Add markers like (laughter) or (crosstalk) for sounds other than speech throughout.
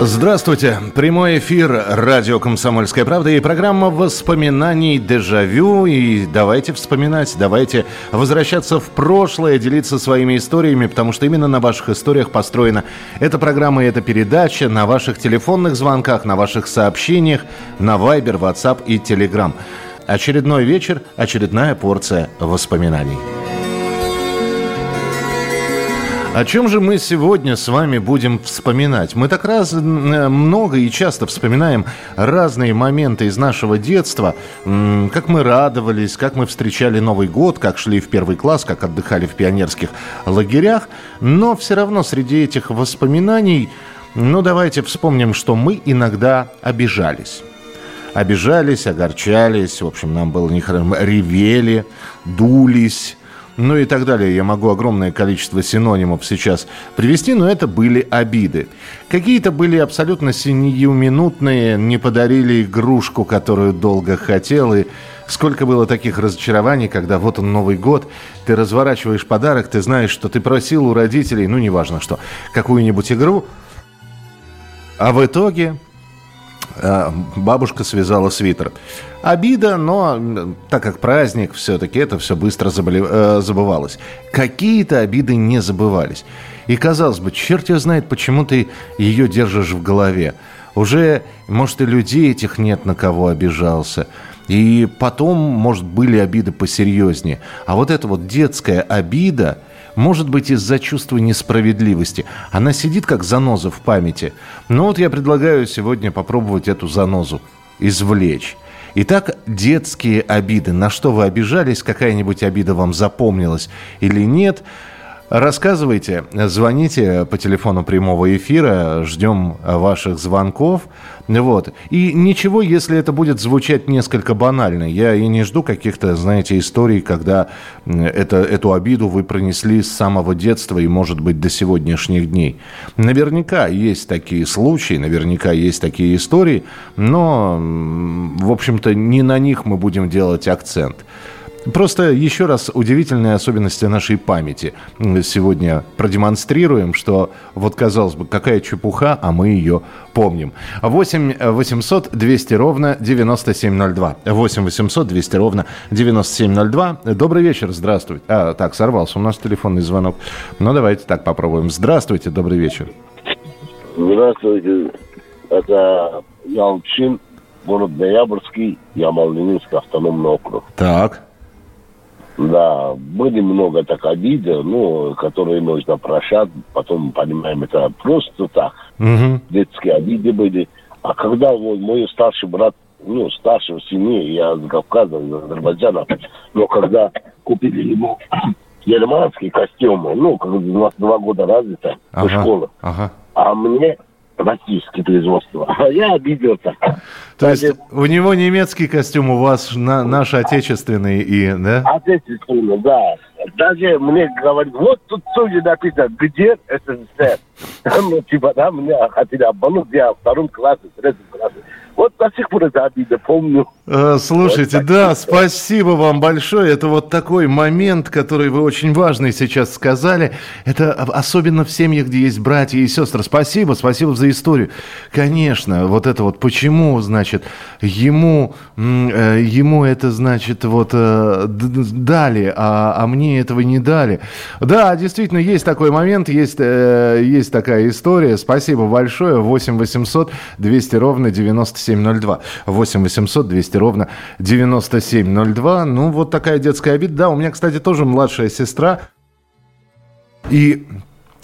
Здравствуйте. Прямой эфир радио «Комсомольская правда» и программа воспоминаний «Дежавю». И давайте вспоминать, давайте возвращаться в прошлое, делиться своими историями, потому что именно на ваших историях построена эта программа и эта передача, на ваших телефонных звонках, на ваших сообщениях, на Viber, WhatsApp и Telegram. Очередной вечер, очередная порция воспоминаний. О чем же мы сегодня с вами будем вспоминать? Мы так раз э, много и часто вспоминаем разные моменты из нашего детства, как мы радовались, как мы встречали Новый год, как шли в первый класс, как отдыхали в пионерских лагерях, но все равно среди этих воспоминаний, ну давайте вспомним, что мы иногда обижались. Обижались, огорчались, в общем, нам было нехорошо, ревели, дулись, ну и так далее. Я могу огромное количество синонимов сейчас привести, но это были обиды. Какие-то были абсолютно сиюминутные, не подарили игрушку, которую долго хотел, и сколько было таких разочарований, когда вот он Новый год, ты разворачиваешь подарок, ты знаешь, что ты просил у родителей, ну неважно что, какую-нибудь игру, а в итоге бабушка связала свитер. Обида, но так как праздник, все-таки это все быстро заболе- э, забывалось. Какие-то обиды не забывались. И казалось бы, черт ее знает, почему ты ее держишь в голове. Уже, может, и людей этих нет, на кого обижался. И потом, может, были обиды посерьезнее. А вот эта вот детская обида, может быть, из-за чувства несправедливости. Она сидит как заноза в памяти. Но вот я предлагаю сегодня попробовать эту занозу извлечь. Итак, детские обиды. На что вы обижались? Какая-нибудь обида вам запомнилась или нет? Рассказывайте, звоните по телефону прямого эфира, ждем ваших звонков. Вот. И ничего, если это будет звучать несколько банально. Я и не жду каких-то, знаете, историй, когда это, эту обиду вы пронесли с самого детства и, может быть, до сегодняшних дней. Наверняка есть такие случаи, наверняка есть такие истории, но, в общем-то, не на них мы будем делать акцент. Просто еще раз удивительные особенности нашей памяти сегодня продемонстрируем, что вот казалось бы, какая чепуха, а мы ее помним. 8 800 200 ровно 9702. 8 800 200 ровно 9702. Добрый вечер, здравствуйте. А, так, сорвался у нас телефонный звонок. Ну, давайте так попробуем. Здравствуйте, добрый вечер. Здравствуйте. Это Ялчин, город Ноябрьский, Ямал-Ненецкий автономный округ. Так. Да, были много так обиды, ну, которые нужно прощать, потом, понимаем, это просто так, Мгм. детские обиды были. А когда вот мой старший брат, ну, старший в семье, я с Кавказа, из Азербайджана, но когда купили ему (clears throat) германский костюм, ну, как у нас два года разница Ага. школы, Ага. а мне российское производство. (laughs) А я обиделся. То есть у него немецкий костюм, у вас на- наш отечественный и, да? Отечественно, да. Даже мне говорят, вот тут тоже написано, где СССР. (laughs) Ну, типа, да, меня хотели обмануть, я в втором классе, в третьем классе. Вот до сих пор это обида, помню. Э, Слушайте, Вот да, спасибо вам большое. Это вот такой момент, который вы очень важный сейчас сказали. Это об- особенно в семьях, где есть братья и сестры. Спасибо, спасибо за историю. Конечно, вот это вот почему, значит, ему, э, ему это, значит, вот э, дали, а, а мне этого не дали. Да, действительно, есть такой момент, есть, есть такая история. Спасибо большое. 8 800 200 ровно 9702. 8 800 200 ровно 9702. Ну, вот такая детская обида. Да, у меня, кстати, тоже младшая сестра. И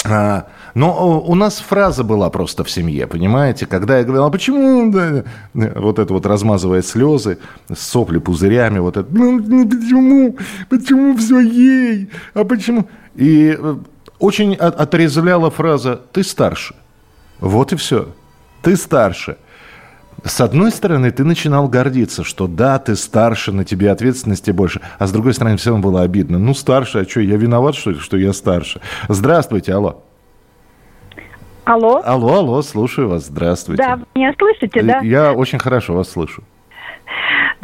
а, но у нас фраза была просто в семье, понимаете? Когда я говорил, а почему, вот это вот размазывая слезы, сопли пузырями, вот это, ну, ну, почему, почему все ей, а почему? И э, очень от- отрезвляла фраза «ты старше». Вот и все. Ты старше. С одной стороны, ты начинал гордиться, что да, ты старше, на тебе ответственности больше, а с другой стороны, все равно было обидно. Ну, старше, а что, я виноват, что ли, что я старше? Здравствуйте, алло. Алло. Алло, алло, слушаю вас, здравствуйте. Да, меня слышите, да? Я очень хорошо вас слышу.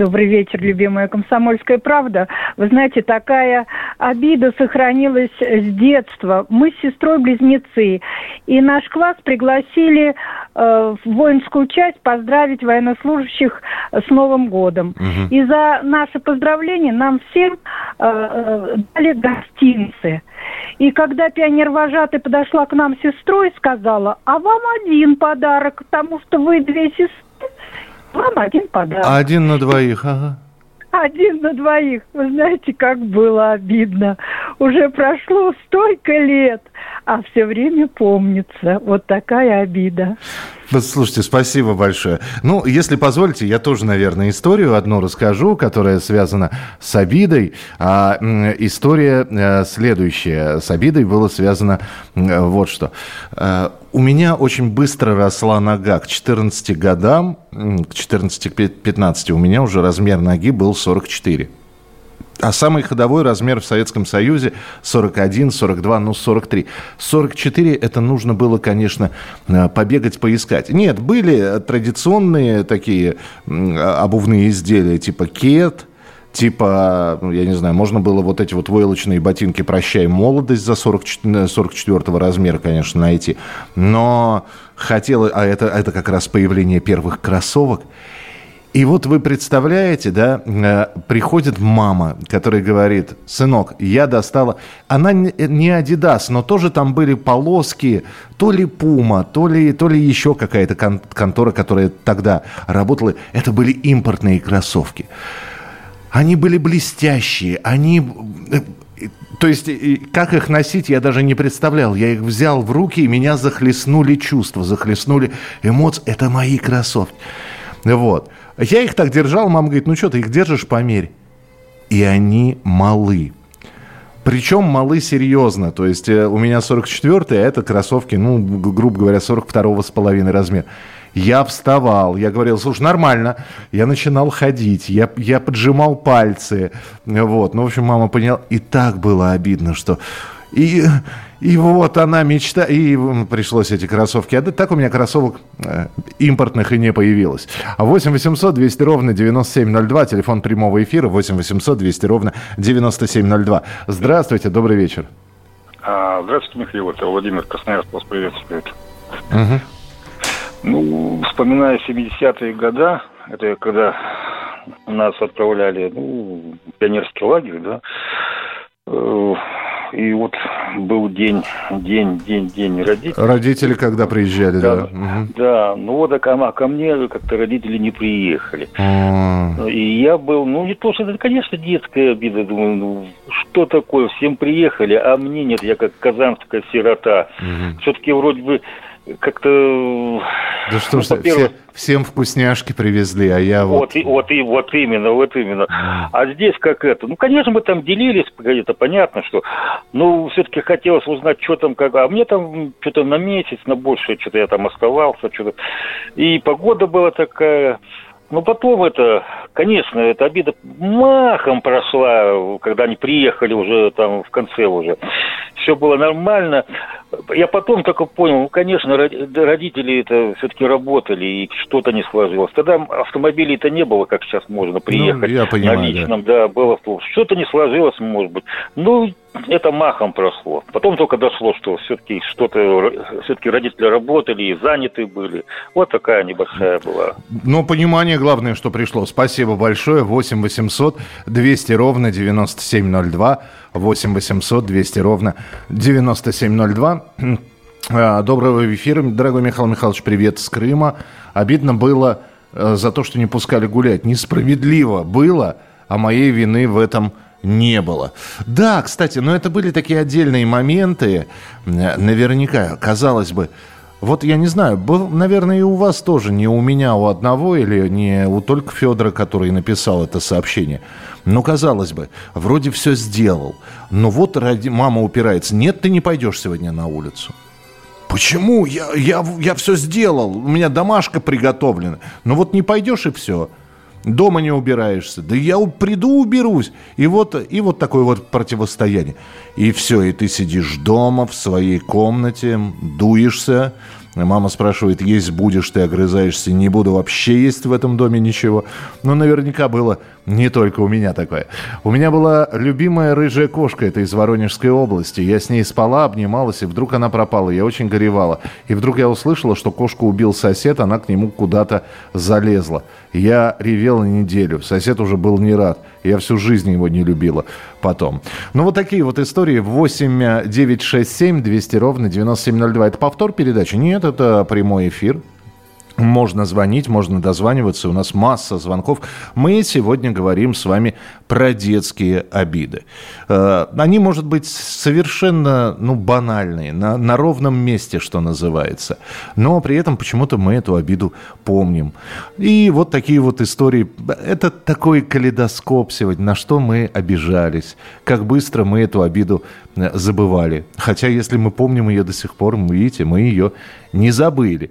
Добрый вечер, любимая комсомольская правда. Вы знаете, такая обида сохранилась с детства. Мы с сестрой близнецы, и наш класс пригласили э, в воинскую часть поздравить военнослужащих с Новым годом. Угу. И за наше поздравление нам всем э, э, дали гостинцы. И когда пионер-вожатый подошла к нам с сестрой сказала, а вам один подарок, потому что вы две сестры, вам один подарок. Один на двоих, ага. Один на двоих. Вы знаете, как было обидно. Уже прошло столько лет, а все время помнится. Вот такая обида. Слушайте, спасибо большое. Ну, если позволите, я тоже, наверное, историю одну расскажу, которая связана с обидой. А история э, следующая. С обидой было связано вот что. Э, у меня очень быстро росла нога. К 14 годам, к 14-15 у меня уже размер ноги был 44. А самый ходовой размер в Советском Союзе 41, 42, ну 43. 44 это нужно было, конечно, э, побегать, поискать. Нет, были традиционные такие обувные изделия типа кет, типа, я не знаю, можно было вот эти вот войлочные ботинки «Прощай, молодость» за 44, 44 размера, конечно, найти. Но хотела, а это, это как раз появление первых кроссовок – и вот вы представляете, да, э, приходит мама, которая говорит, сынок, я достала, она не Адидас, но тоже там были полоски, то ли Пума, то ли, то ли еще какая-то контора, которая тогда работала, это были импортные кроссовки. Они были блестящие, они э, то есть, как их носить, я даже не представлял. Я их взял в руки, и меня захлестнули чувства, захлестнули эмоции. Это мои кроссовки. Вот. Я их так держал, мама говорит, ну что ты их держишь, померь. И они малы. Причем малы серьезно. То есть э, у меня 44 а это кроссовки, ну, грубо говоря, 42 с половиной размер. Я вставал, я говорил, слушай, нормально. Я начинал ходить, я, я поджимал пальцы. Вот, ну, в общем, мама поняла. И так было обидно, что... И и вот она мечта, и пришлось эти кроссовки отдать. Так у меня кроссовок э, импортных и не появилось. 8 800 200 ровно 9702, телефон прямого эфира 8 800 200 ровно 9702. Здравствуйте, добрый вечер. А, здравствуйте, Михаил, это Владимир Красноярск вас приветствует. Угу. Ну, вспоминая 70-е годы, это когда нас отправляли ну, в пионерский лагерь, да, э, и вот был день, день, день, день родителей. Родители когда приезжали, да? Да, угу. да ну вот а ко, ко мне как-то родители не приехали. А-а-а. И я был, ну не то, что это, конечно, детская обида, думаю, ну что такое, всем приехали, а мне нет, я как казанская сирота. Угу. Все-таки вроде бы как-то... Да что ну, ж, все, всем вкусняшки привезли, а я вот... Вот, и, вот, и, вот именно, вот именно. А здесь как это... Ну, конечно, мы там делились, это понятно, что... Ну, все-таки хотелось узнать, что там, как... А мне там что-то на месяц, на больше, что-то я там оставался, что-то... И погода была такая... Ну, потом это, конечно, эта обида махом прошла, когда они приехали уже там в конце уже. Все было нормально. Я потом только понял, ну, конечно, родители это все-таки работали, и что-то не сложилось. Тогда автомобилей-то не было, как сейчас можно ну, приехать ну, я понимаю, на личном. Да, да было что-то не сложилось, может быть. Ну, это махом прошло. Потом только дошло, что все-таки что-то, все-таки родители работали и заняты были. Вот такая небольшая была. Но понимание главное, что пришло. Спасибо большое. 8 800 200 ровно 9702. 8 800 200 ровно 9702. А, доброго эфира, дорогой Михаил Михайлович, привет с Крыма. Обидно было э, за то, что не пускали гулять. Несправедливо было, а моей вины в этом не было. Да, кстати, но это были такие отдельные моменты, наверняка, казалось бы, вот я не знаю, был, наверное, и у вас тоже, не у меня, у одного, или не у только Федора, который написал это сообщение. Но, казалось бы, вроде все сделал. Но вот ради, мама упирается. Нет, ты не пойдешь сегодня на улицу. Почему? Я, я, я все сделал, у меня домашка приготовлена. Но вот не пойдешь и все. Дома не убираешься. Да я приду, уберусь. И вот, и вот такое вот противостояние. И все, и ты сидишь дома в своей комнате, дуешься, Мама спрашивает, есть будешь, ты огрызаешься, не буду вообще есть в этом доме ничего. Но наверняка было не только у меня такое. У меня была любимая рыжая кошка, это из Воронежской области. Я с ней спала, обнималась, и вдруг она пропала. Я очень горевала. И вдруг я услышала, что кошку убил сосед, она к нему куда-то залезла. Я ревела неделю. Сосед уже был не рад. Я всю жизнь его не любила потом. Ну, вот такие вот истории. 8 9 6 7 200 ровно 9702. Это повтор передачи? Нет, это прямой эфир. Можно звонить, можно дозваниваться. У нас масса звонков. Мы сегодня говорим с вами про детские обиды. Э, они, может быть, совершенно ну, банальные, на, на ровном месте, что называется. Но при этом почему-то мы эту обиду помним. И вот такие вот истории. Это такой калейдоскоп сегодня, на что мы обижались, как быстро мы эту обиду э, забывали. Хотя, если мы помним ее до сих пор, видите, мы ее не забыли.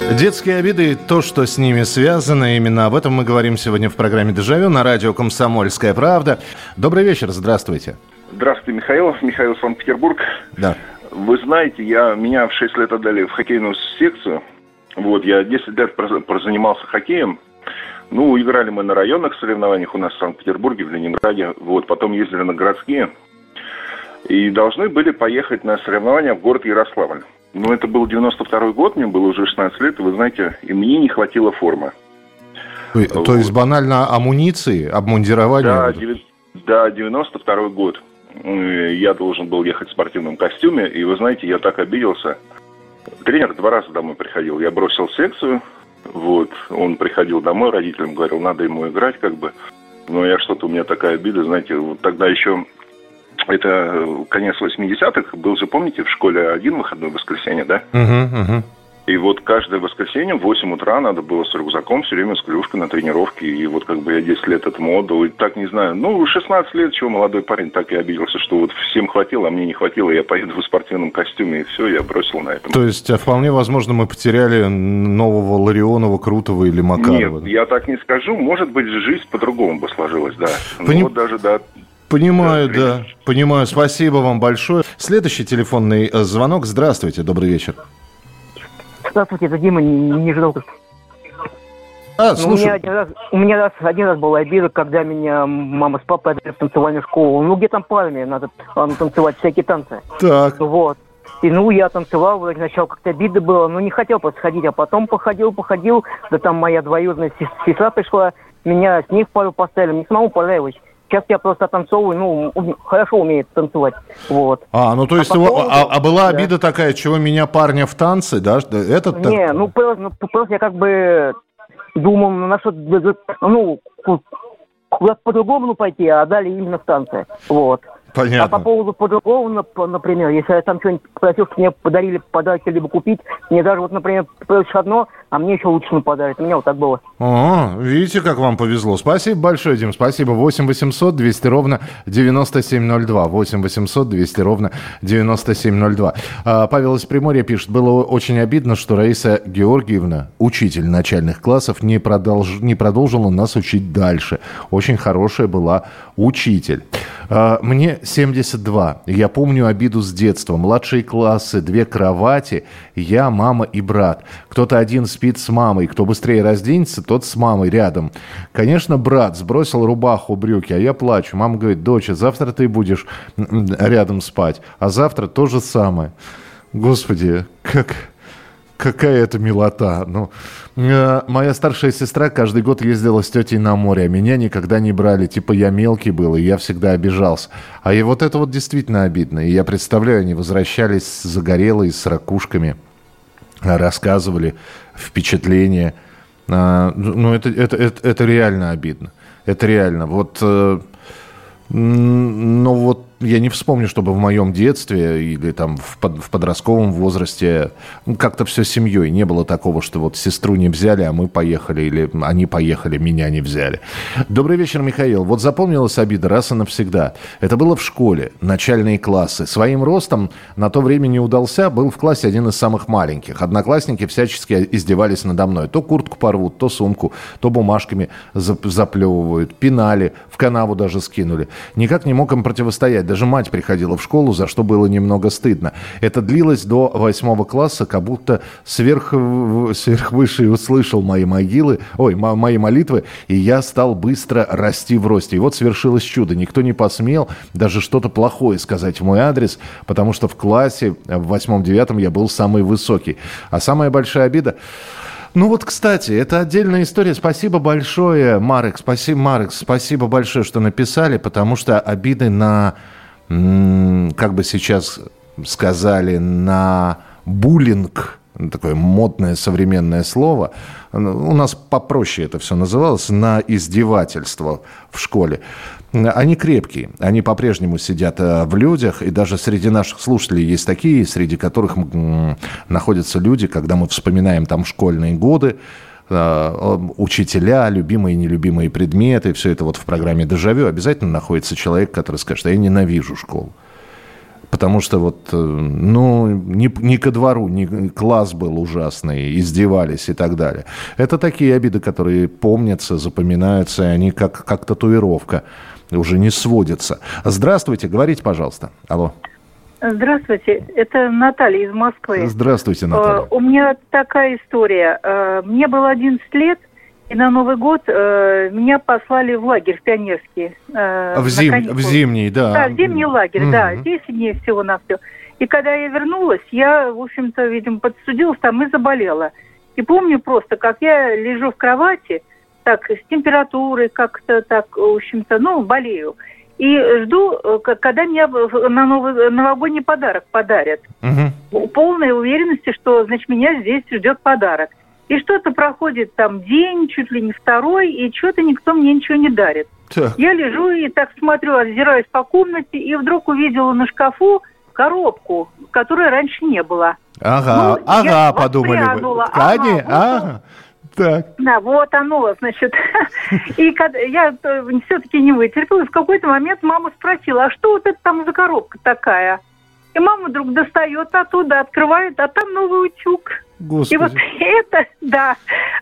Детские обиды и то, что с ними связано, именно об этом мы говорим сегодня в программе «Дежавю» на радио «Комсомольская правда». Добрый вечер, здравствуйте. Здравствуйте, Михаил. Михаил Санкт-Петербург. Да. Вы знаете, я, меня в 6 лет отдали в хоккейную секцию. Вот, я 10 лет прозанимался хоккеем. Ну, играли мы на районных соревнованиях у нас в Санкт-Петербурге, в Ленинграде. Вот, потом ездили на городские. И должны были поехать на соревнования в город Ярославль. Но это был 92 год, мне было уже 16 лет, и вы знаете, и мне не хватило формы. Ой, вот. То есть банально амуниции, обмундирования? Да, да, 92 год. Я должен был ехать в спортивном костюме, и вы знаете, я так обиделся. Тренер два раза домой приходил. Я бросил секцию, вот, он приходил домой, родителям говорил, надо ему играть, как бы. Но я что-то, у меня такая обида, знаете, вот тогда еще, это конец 80-х, был же, помните, в школе один выходной воскресенье, да? Угу, угу. И вот каждое воскресенье в 8 утра надо было с рюкзаком все время с клюшкой на тренировке. И вот как бы я 10 лет этому отдал. И так не знаю, ну, 16 лет, чего молодой парень, так и обиделся, что вот всем хватило, а мне не хватило. Я поеду в спортивном костюме, и все, я бросил на этом. То есть, а вполне возможно, мы потеряли нового Ларионова, Крутого или Макарова? Нет, я так не скажу. Может быть, жизнь по-другому бы сложилась, да. Поним... Ну, вот даже, да, Понимаю, да, да, понимаю. Спасибо вам большое. Следующий телефонный э, звонок. Здравствуйте, добрый вечер. Здравствуйте, это Дима Нижегородск. А, ну, слушай. У меня, один раз, у меня раз, один раз была обида, когда меня мама с папой отвели в танцевальную школу. Ну, где там пальме, надо, надо танцевать всякие танцы. Так. Вот. И ну, я танцевал, вроде сначала как-то обида была, но не хотел просто ходить, а потом походил, походил, да там моя двоюродная сестра пришла, меня с них пару поставили, мне самому понравилось. Сейчас я просто танцую, ну, хорошо умеет танцевать. Вот. А, ну то есть, а, его, поводу, а, а была да. обида такая, чего меня парня в танцы, да? Этот Не, так... ну, просто, ну, просто я как бы думал на что ну, куда по-другому пойти, а дали именно в танцы. Вот. Понятно. А по поводу по-другому, например, если я там что-нибудь просил, что мне подарили подарки, либо купить, мне даже вот, например, просишь одно, а мне еще лучше подарят. У меня вот так было. О, видите, как вам повезло. Спасибо большое, Дим, спасибо. 8 800 200 ровно 9702. 8 800 200 ровно 9702. А, Павел из Приморья пишет, было очень обидно, что Раиса Георгиевна, учитель начальных классов, не, продолж... не продолжила нас учить дальше. Очень хорошая была учитель. А, Мне 72. Я помню обиду с детства. Младшие классы, две кровати, я, мама и брат. Кто-то один спит с мамой. Кто быстрее разденется, тот с мамой рядом. Конечно, брат сбросил рубаху, брюки, а я плачу. Мама говорит, доча, завтра ты будешь рядом спать. А завтра то же самое. Господи, как... Какая это милота. Ну, э, моя старшая сестра каждый год ездила с тетей на море, а меня никогда не брали. Типа я мелкий был, и я всегда обижался. А и вот это вот действительно обидно. И я представляю, они возвращались загорелые, с ракушками, э, рассказывали впечатления. А, Ну, это, это, это, это реально обидно. Это реально. Вот... э, Ну вот я не вспомню, чтобы в моем детстве или там в, под- в подростковом возрасте ну, как-то все семьей. Не было такого, что вот сестру не взяли, а мы поехали, или они поехали, меня не взяли. Добрый вечер, Михаил. Вот запомнилась обида раз и навсегда. Это было в школе, начальные классы. Своим ростом на то время не удался, был в классе один из самых маленьких. Одноклассники всячески издевались надо мной. То куртку порвут, то сумку, то бумажками зап- заплевывают, пинали, в канаву даже скинули. Никак не мог им противостоять. Даже мать приходила в школу, за что было немного стыдно. Это длилось до восьмого класса, как будто сверх, сверхвысший услышал мои могилы, ой, мо- мои молитвы, и я стал быстро расти в росте. И вот свершилось чудо. Никто не посмел даже что-то плохое сказать в мой адрес, потому что в классе в восьмом-девятом я был самый высокий. А самая большая обида... Ну вот, кстати, это отдельная история. Спасибо большое, Марек. Спасибо, Марек. Спасибо большое, что написали, потому что обиды на, как бы сейчас сказали, на буллинг, такое модное современное слово. У нас попроще это все называлось, на издевательство в школе. Они крепкие, они по-прежнему сидят э, в людях, и даже среди наших слушателей есть такие, среди которых находятся люди, когда мы вспоминаем там школьные годы, учителя, любимые и нелюбимые предметы, все это вот в программе «Дежавю» обязательно находится человек, который скажет, а я ненавижу школу. Потому что вот, э, ну, не, не ко двору, не, класс был ужасный, издевались и так далее. Это такие обиды, которые помнятся, запоминаются, и они как, как татуировка уже не сводятся. Здравствуйте, говорите, пожалуйста. Алло. Здравствуйте, это Наталья из Москвы. Здравствуйте, Наталья. Э, У меня такая история. Э, Мне было 11 лет, и на Новый год э, меня послали в лагерь в Пионерский. э, В, зим- в зимний, да. Да, в зимний лагерь, да, Мгм. 10 дней всего на все. И когда я вернулась, я, в общем-то, видимо, подстудилась там и заболела. И помню просто, как я лежу в кровати, так, с температурой как-то так, в общем-то, ну, болею. И жду, э, когда в- на новый, новогодний подарок подарят. У полной уверенности, что, значит, меня здесь ждет подарок. И что-то проходит там день, чуть ли не второй, и что-то никто мне ничего не дарит. Так. Я лежу и так смотрю, озираюсь по комнате, и вдруг увидела на шкафу коробку, которой раньше не было. Ага, Ну, ага, подумали. Ткани? Ага, Ага. Так. Да, вот оно, значит. (laughs) И когда я все-таки не вытерпела, и в какой-то момент мама спросила, а что вот это там за коробка такая? И мама вдруг достает оттуда, открывает, а там новый утюг. Господи. И вот (laughs) это, да.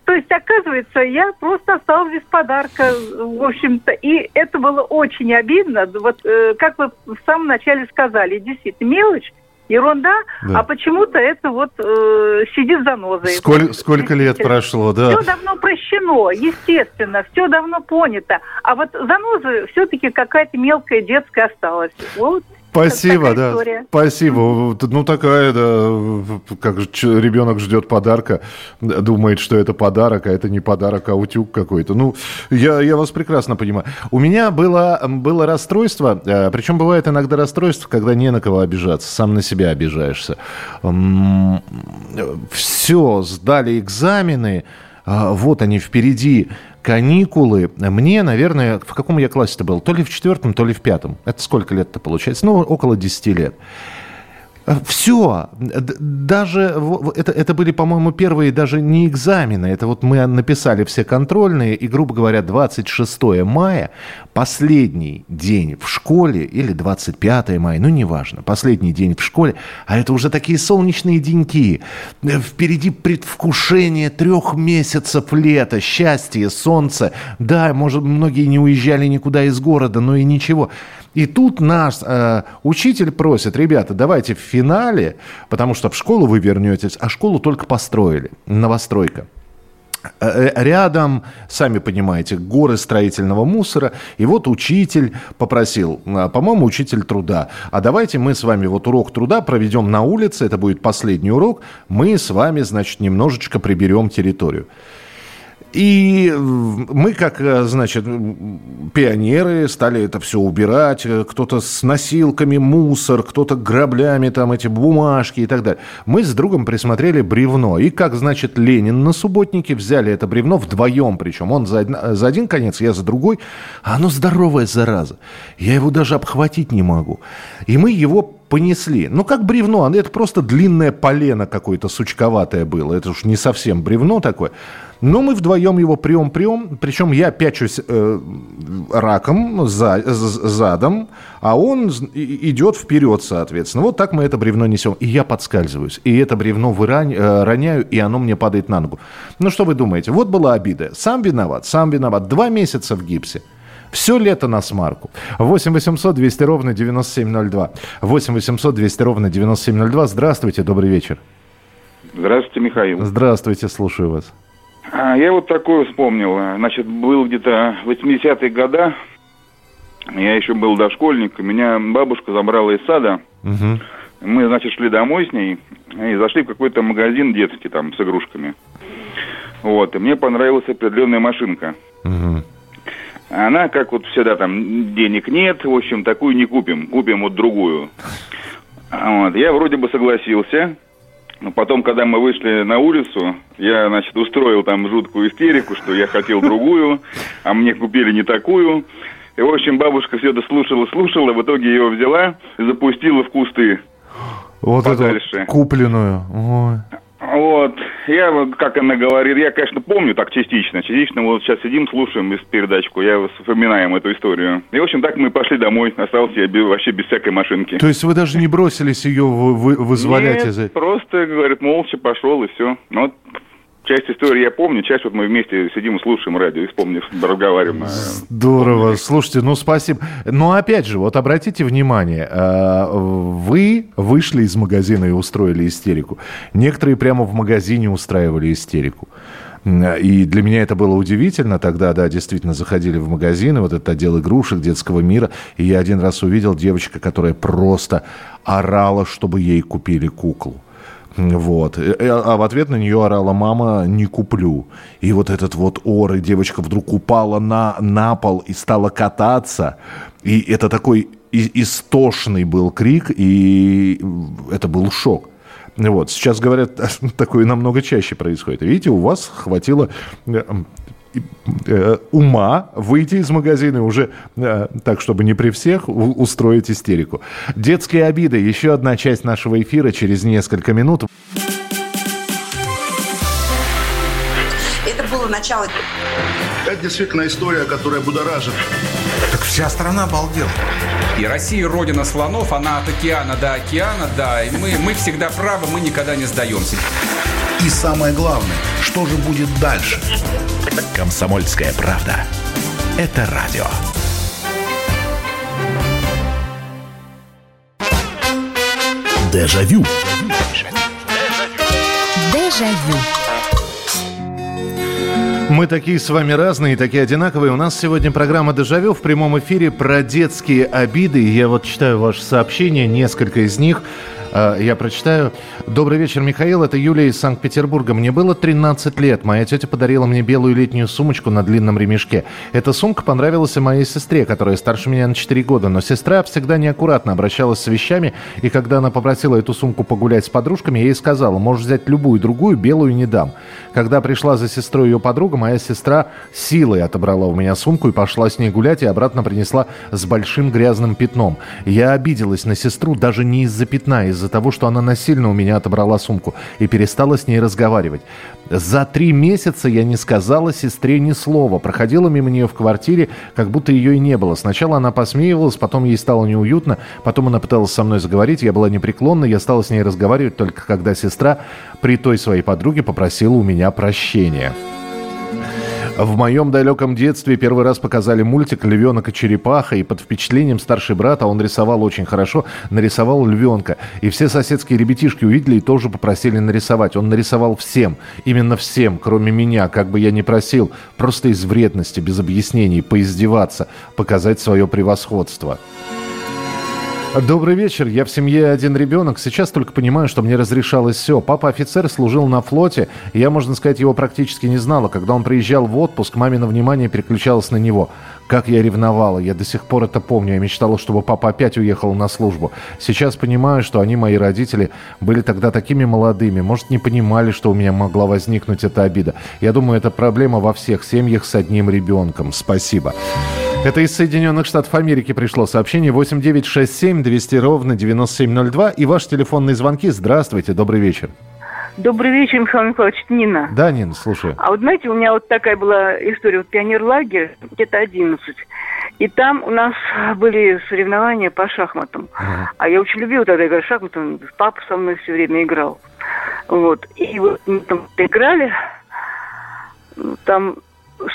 То есть, оказывается, я просто осталась без подарка, в общем-то. И это было очень обидно. Вот, э, как вы в самом начале сказали, действительно, мелочь, ерунда, Да. а почему-то это вот э, сидит занозой. Сколько, сколько лет прошло, да. Все давно прощено, естественно, все давно понято. А вот заноза все-таки какая-то мелкая детская осталась. Вот. Спасибо, такая да. история. Спасибо. Ну, такая, да, как ребенок ждет подарка, думает, что это подарок, а это не подарок, а утюг какой-то. Ну, я, я вас прекрасно понимаю. У меня было, было расстройство, э, причем бывает иногда расстройство, когда не на кого обижаться, сам на себя обижаешься. Все, сдали экзамены, а, вот они впереди каникулы. Мне, наверное, в каком я классе-то был? То ли в четвертом, то ли в пятом. Это сколько лет-то получается? Ну, около 10 лет. Все. Даже это, это были, по-моему, первые даже не экзамены. Это вот мы написали все контрольные, и, грубо говоря, 26 мая, последний день в школе, или 25 мая, ну, неважно, последний день в школе, а это уже такие солнечные деньки. Э, Впереди предвкушение трех месяцев лета, счастье, солнце. Да, может, многие не уезжали никуда из города, но и ничего. И тут наш э, учитель просит, ребята, давайте в финале, потому что в школу вы вернетесь, а школу только построили, новостройка. Э, э, Рядом, сами понимаете, горы строительного мусора. И вот учитель попросил, э, по-моему, учитель труда, а давайте мы с вами вот урок труда проведем на улице, это будет последний урок, мы с вами, значит, немножечко приберем территорию. И мы, как, э, значит, пионеры, стали это все убирать. Э, Кто-то с носилками мусор, кто-то граблями там эти бумажки и так далее. Мы с другом присмотрели бревно. И как, значит, Ленин на субботнике взяли это бревно вдвоем. Причем он за, одна- за один конец, я за другой. А оно здоровое, зараза. Я его даже обхватить не могу. И мы его понесли. Ну, как бревно, это просто длинное полено какое-то сучковатое было. Это уж не совсем бревно такое. Но мы вдвоем его прием-прием. Причем я пячусь э, раком, за, задом, а он идет вперед, соответственно. Вот так мы это бревно несем. И я подскальзываюсь. И это бревно вырань, э, роняю, и оно мне падает на ногу. Ну, что вы думаете? Вот была обида. Сам виноват, сам виноват. Два месяца в гипсе. Все лето на смарку. 8 800 200 ровно 9702. 8 800 200 ровно 9702. Здравствуйте, добрый вечер. Здравствуйте, Михаил. Здравствуйте, слушаю вас. А, я вот такое вспомнил. Значит, был где-то 80-е года. Я еще был дошкольник. Меня бабушка забрала из сада. Мгм. Мы, значит, шли домой с ней и зашли в какой-то магазин детский там с игрушками. Вот, и мне понравилась определенная машинка. Мгм. Она, как вот всегда, там, денег нет, в общем, такую не купим, купим вот другую. Вот, я вроде бы согласился, но потом, когда мы вышли на улицу, я, значит, устроил там жуткую истерику, что я хотел другую, а мне купили не такую. И, в общем, бабушка все это слушала, слушала, в итоге ее взяла и запустила в кусты. Вот Подальше. эту купленную. Ой. Вот, я, вот, как она говорит, я, конечно, помню так частично. Частично вот сейчас сидим, слушаем передачку, я вспоминаем эту историю. И, в общем, так мы пошли домой, остался я бе- вообще без всякой машинки. То есть вы даже не бросились ее вы- вы- вызволять Нет, из... просто, говорит, молча пошел и все. Ну, вот часть истории я помню, часть вот мы вместе сидим и слушаем радио, и вспомнив, разговариваем. Здорово, слушайте, ну спасибо. Но опять же, вот обратите внимание, э, вы вышли из магазина и устроили истерику. Некоторые прямо в магазине устраивали истерику. И для меня это было удивительно. Тогда, да, действительно заходили в магазины, вот этот отдел игрушек, детского мира. И я один раз увидел девочка, которая просто орала, чтобы ей купили куклу. Вот. Э, э, А в ответ на нее орала мама «не куплю». И вот этот вот ор, и девочка вдруг упала на, на пол и стала кататься. И это такой истошный был крик, и это был шок. Вот. Сейчас, говорят, (laughs) такое намного чаще происходит. Видите, у вас хватило э, ума выйти из магазина уже э, так, чтобы не при всех, устроить истерику. Детские обиды. Еще одна часть нашего эфира через несколько минут. Это было начало. Это действительно история, которая будоражит. Так вся страна обалдела. И Россия родина слонов, она от океана до океана, да. И мы, мы всегда правы, мы никогда не сдаемся. И самое главное, что же будет дальше? Комсомольская правда. Это радио. Дежавю. Дежавю. Мы такие с вами разные, такие одинаковые. У нас сегодня программа «Дежавю» в прямом эфире про детские обиды. Я вот читаю ваши сообщения, несколько из них. Э, Я прочитаю. Добрый вечер, Михаил. Это Юлия из Санкт-Петербурга. Мне было 13 лет. Моя тетя подарила мне белую летнюю сумочку на длинном ремешке. Эта сумка понравилась и моей сестре, которая старше меня на 4 года. Но сестра всегда неаккуратно обращалась с вещами. И когда она попросила эту сумку погулять с подружками, я ей сказала, можешь взять любую другую, белую не дам. Когда пришла за сестрой ее подруга, моя сестра силой отобрала у меня сумку и пошла с ней гулять, и обратно принесла с большим грязным пятном. Я обиделась на сестру даже не из-за пятна, а из-за того, что она насильно у меня отобрала сумку и перестала с ней разговаривать. За три месяца я не сказала сестре ни слова. Проходила мимо нее в квартире, как будто ее и не было. Сначала она посмеивалась, потом ей стало неуютно, потом она пыталась со мной заговорить, я была непреклонна, я стала с ней разговаривать только когда сестра при той своей подруге попросила у меня прощения. В моем далеком детстве первый раз показали мультик «Львенок и черепаха», и под впечатлением старший брат, а он рисовал очень хорошо, нарисовал львенка. И все соседские ребятишки увидели и тоже попросили нарисовать. Он нарисовал всем, именно всем, кроме меня, как бы я ни просил, просто из вредности, без объяснений, поиздеваться, показать свое превосходство. Добрый вечер. Я в семье один ребенок. Сейчас только понимаю, что мне разрешалось все. Папа офицер служил на флоте. Я, можно сказать, его практически не знала. Когда он приезжал в отпуск, мамино внимание переключалось на него. Как я ревновала. Я до сих пор это помню. Я мечтала, чтобы папа опять уехал на службу. Сейчас понимаю, что они, мои родители, были тогда такими молодыми. Может, не понимали, что у меня могла возникнуть эта обида. Я думаю, это проблема во всех семьях с одним ребенком. Спасибо. Это из Соединенных Штатов Америки пришло сообщение 8967 200 ровно 9702 и ваши телефонные звонки. Здравствуйте, добрый вечер. Добрый вечер, Михаил Михайлович, Нина. Да, Нин, слушаю. А вот знаете, у меня вот такая была история, вот пионерлагерь, где-то 11. И там у нас были соревнования по шахматам. А я очень любила тогда играть в шахматы, папа со мной все время играл. Вот. И вот мы там играли, там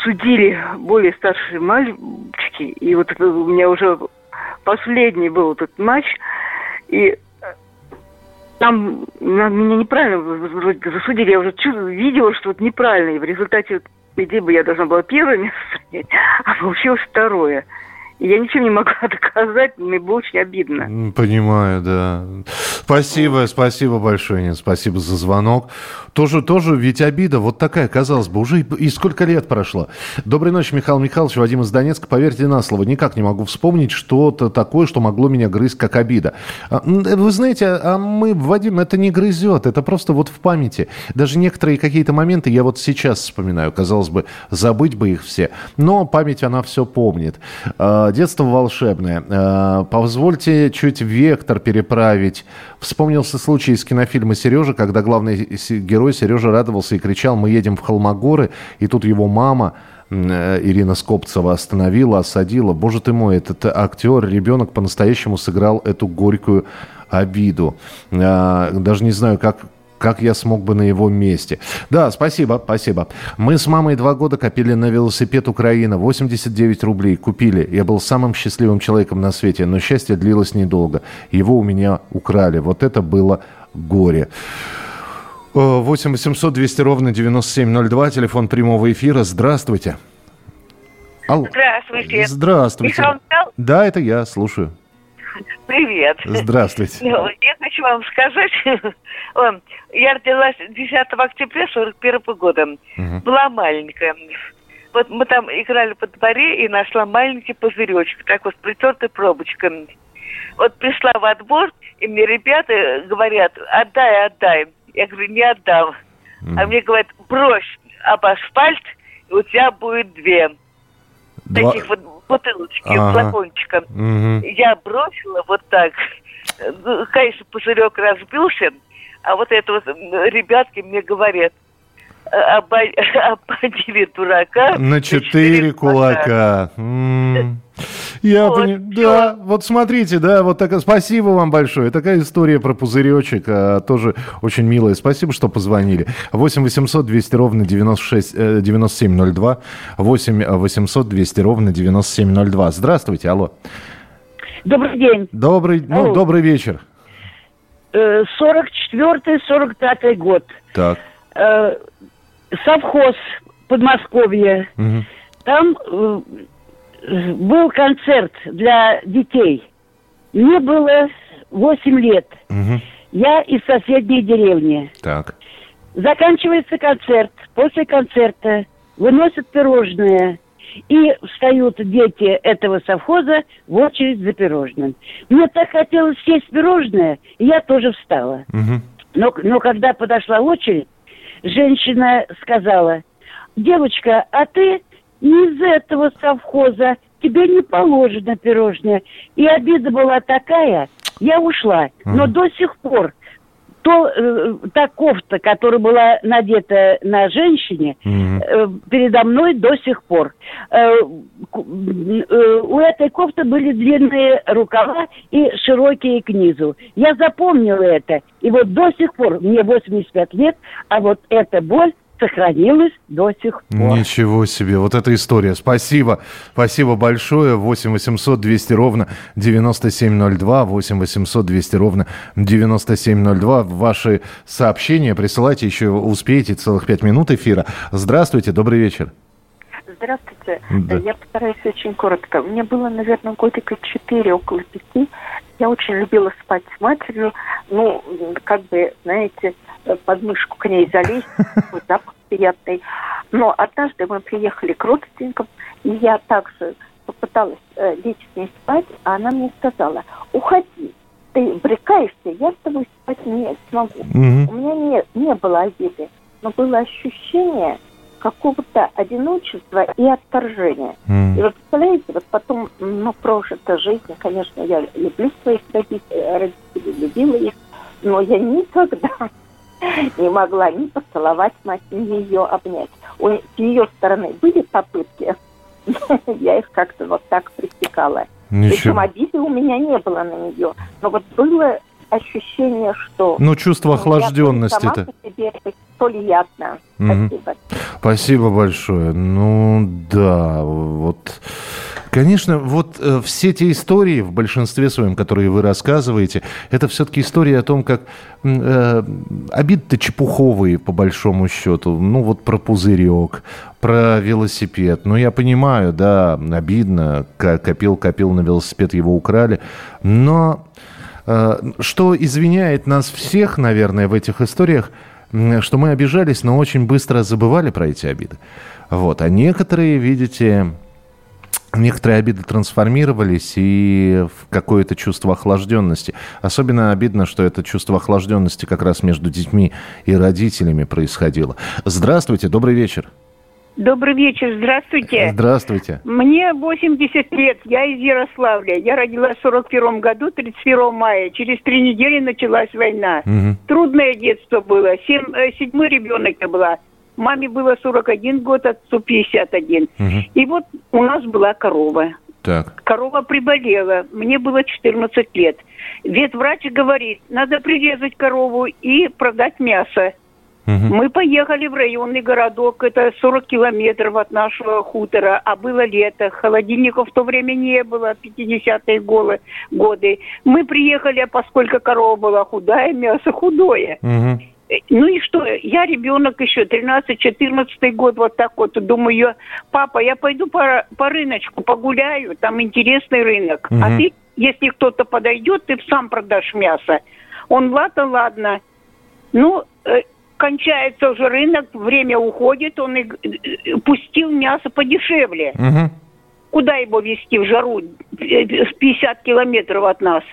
судили более старшие мальчики, и вот это у меня уже последний был этот матч, и там на- меня неправильно засудили, я уже видела, что вот неправильно, и в результате, по идее, бы я должна была первое (laughs) место занять, а получилось второе. Я ничем не могла доказать, (laughs) мне было очень обидно. Понимаю, да. Спасибо, спасибо большое, Нин, спасибо за звонок. Тоже, тоже ведь обида вот такая, казалось бы, уже и, и сколько лет прошло. Доброй ночи, Михаил Михайлович, Вадим из Донецка. Поверьте на слово, никак не могу вспомнить что-то такое, что могло меня грызть как обида. А, м, Вы знаете, а а мы, Вадим, это не грызет, это просто вот в памяти. Даже некоторые какие-то моменты я вот сейчас вспоминаю, казалось бы, забыть бы их все. Но память, она все помнит. Детство волшебное. А, Позвольте чуть вектор переправить. Вспомнился случай из кинофильма «Сережа», когда главный герой Сережа радовался и кричал «Мы едем в Холмогоры», и тут его мама э, Ирина Скопцева остановила, осадила. Боже ты мой, этот актер, ребенок по-настоящему сыграл эту горькую обиду. А, Даже не знаю, как, как я смог бы на его месте. Да, спасибо, спасибо. Мы с мамой два года копили на велосипед Украина. 89 рублей купили. Я был самым счастливым человеком на свете, но счастье длилось недолго. Его у меня украли. Вот это было горе. Э, 8 800 200 ровно 9702, телефон прямого эфира. Здравствуйте. Алло. Здравствуйте. Здравствуйте. Михаил Да, это я, слушаю. привет. Здравствуйте. Ну, Я хочу вам сказать, (laughs) я родилась 10 октября 41 года. Была маленькая. Вот мы там играли по дворе и нашла маленький пузыречек, так вот с притертой пробочкой. Вот пришла в отбор, и мне ребята говорят, отдай, отдай. Я говорю, не отдам. А мне говорят, брось об асфальт, и у тебя будет две. Два- Таких вот бутылочки, Ага. флакончика. Мгм. Я бросила вот так. Ну, Конечно, пузырек разбился, а вот это вот ребятки мне говорят, «А- оба- (laughs) ободили дурака. На четыре кулака. М. Я Вот, пони- Да, вот смотрите, да, вот такая. Спасибо вам большое. Такая история про пузыречек, а, тоже очень милая. Спасибо, что позвонили. 8 800 200 ровно 96, э, 9702. 8 800 200 ровно 9702. Здравствуйте, алло. Добрый день. Добрый, ну, Алло. добрый вечер. Э, 44-45 год. Так. Э, Совхоз Подмосковье. Мгм. Там э, был концерт для детей. Мне было 8 лет. Мгм. Я из соседней деревни. Так. Заканчивается концерт. После концерта выносят пирожные. И встают дети этого совхоза в очередь за пирожным. Мне так хотелось съесть пирожное, и я тоже встала. Мгм. Но, но когда подошла очередь, женщина сказала, девочка, а ты не из этого совхоза, тебе не положено пирожное. И обида была такая, я ушла. Но до сих пор то, э, та кофта, которая была надета на женщине, э, передо мной до сих пор. Э, э, у этой кофты были длинные рукава и широкие к низу. Я запомнила это. И вот до сих пор, мне 85 лет, а вот эта боль сохранилась до сих пор. Ничего себе, вот эта история. Спасибо, спасибо большое. 8 800 200 ровно 9702, 8 800 200 ровно 9702. Ваши сообщения присылайте, еще успеете, целых 5 минут эфира. Здравствуйте, добрый вечер. Здравствуйте. Да. Я постараюсь очень коротко. Мне было, наверное, годика четыре, около пяти. Я очень любила спать с матерью. Ну, как бы, знаете, под мышку к ней залезть, (laughs) запах приятный. Но однажды мы приехали к родственникам, и я также попыталась э, лечь с ней спать, а она мне сказала, уходи, ты брекаешься, я с тобой спать не смогу. Мгм. У меня не, не было обиды, но было ощущение какого-то одиночества и отторжения. Мгм. И вы представляете, вот потом, ну, прожита жизнь, конечно, я люблю своих родителей, родителей любила их, но я никогда (laughs) не могла ни поцеловать мать, ни ее обнять. У, с ее стороны были попытки, но я их как-то вот так пресекала. Ничего. Причем обиды у меня не было на нее, но вот было ощущение, что... Ну, чувство охлажденности-то. приятно. Мгм. Спасибо. Спасибо большое. Ну да, вот, конечно, вот э, все те истории в большинстве своем, которые вы рассказываете, это все-таки истории о том, как э, обиды-то чепуховые по большому счету. Ну вот про пузырек, про велосипед. Ну я понимаю, да, обидно, ка- копил, копил на велосипед, его украли, но Что извиняет нас всех, наверное, в этих историях, что мы обижались, но очень быстро забывали про эти обиды. Вот. А некоторые, видите, некоторые обиды трансформировались и в какое-то чувство охлажденности. Особенно обидно, что это чувство охлажденности как раз между детьми и родителями происходило. Здравствуйте, добрый вечер. Добрый вечер, здравствуйте. Здравствуйте. Мне 80 лет, я из Ярославля. Я родилась в 41 году, 31 мая. Через три недели началась война. Мгм. Трудное детство было. Семь- э, седьмой ребенок я была. Маме было 41 год, отцу 51. Мгм. И вот у нас была корова. Так. Корова приболела. Мне было 14 лет. Ветврач говорит, надо прирезать корову и продать мясо. Мы поехали в районный городок, это 40 километров от нашего хутора, а было лето, холодильников в то время не было, 50-е голы- годы. Мы приехали, а поскольку корова была худая, мясо худое. Ну и что, я ребенок еще, 13-14 год, вот так вот, думаю, я, папа, я пойду по, по рыночку погуляю, там интересный рынок. А Мгм. ты, если кто-то подойдет, ты сам продашь мясо. Он, ладно, ладно. Ну, э, кончается уже рынок, время уходит, он и, э, пустил мясо подешевле. Куда его везти в жару? Э, с 50 километров от нас.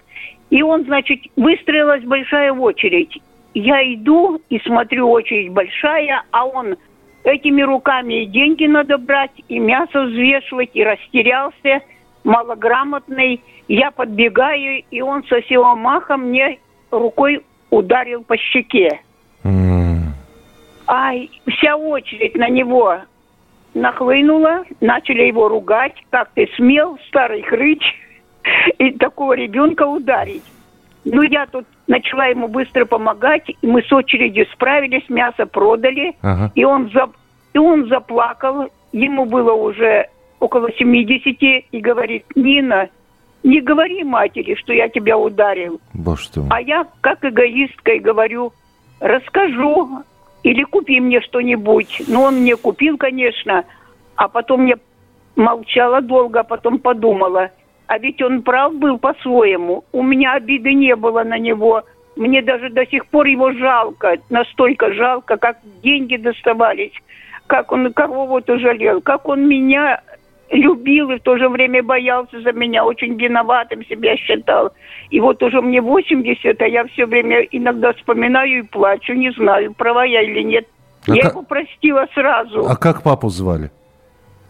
И он, значит, выстроилась большая очередь. Я иду и смотрю, очередь большая, а он этими руками и деньги надо брать, и мясо взвешивать, и растерялся, малограмотный. Я подбегаю, и он со всего маха мне рукой ударил по щеке. Ай, вся очередь на него нахлынула, начали его ругать, как ты смел, старый хрыч, (laughs) и такого ребенка ударить. Ну, я тут начала ему быстро помогать, и мы с очередью справились, мясо продали, Ага. и он, за... и он заплакал, ему было уже около 70, и говорит, Нина, не говори матери, что я тебя ударил. Боже ты. А я, как эгоисткой, говорю, расскажу или купи мне что-нибудь. Ну, он мне купил, конечно, а потом я молчала долго, а потом подумала. А ведь он прав был по-своему. У меня обиды не было на него. Мне даже до сих пор его жалко, настолько жалко, как деньги доставались, как он корову-то жалел, как он меня любил и в то же время боялся за меня, очень виноватым себя считал. И вот уже мне 80, а я все время иногда вспоминаю и плачу, не знаю, права я или нет. А я как- его простила сразу. А как папу звали?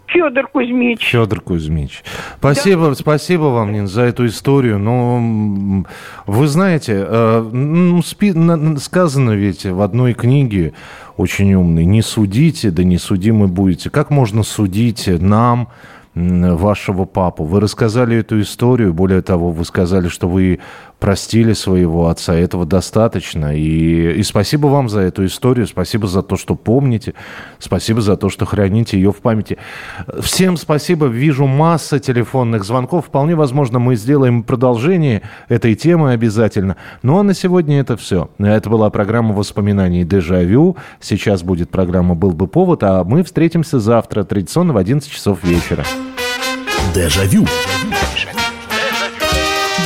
Федор Кузьмич. Федор Кузьмич. Спасибо, спасибо вам, Нин, за эту историю. Но вы знаете, э, сказано ведь в одной книге очень умной, не судите, да не судимы будете. Как можно судить нам, вашего папу? Вы рассказали эту историю, более того, вы сказали, что вы простили своего отца, этого достаточно. И, и спасибо вам за эту историю, спасибо за то, что помните, спасибо за то, что храните ее в памяти. Всем спасибо, вижу масса телефонных звонков, вполне возможно, мы сделаем продолжение этой темы обязательно. Ну а на сегодня это все. Это была программа воспоминаний «Дежавю», сейчас будет программа «Был бы повод», а мы встретимся завтра, традиционно в 11 часов вечера. Дежавю.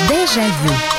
Дежавю.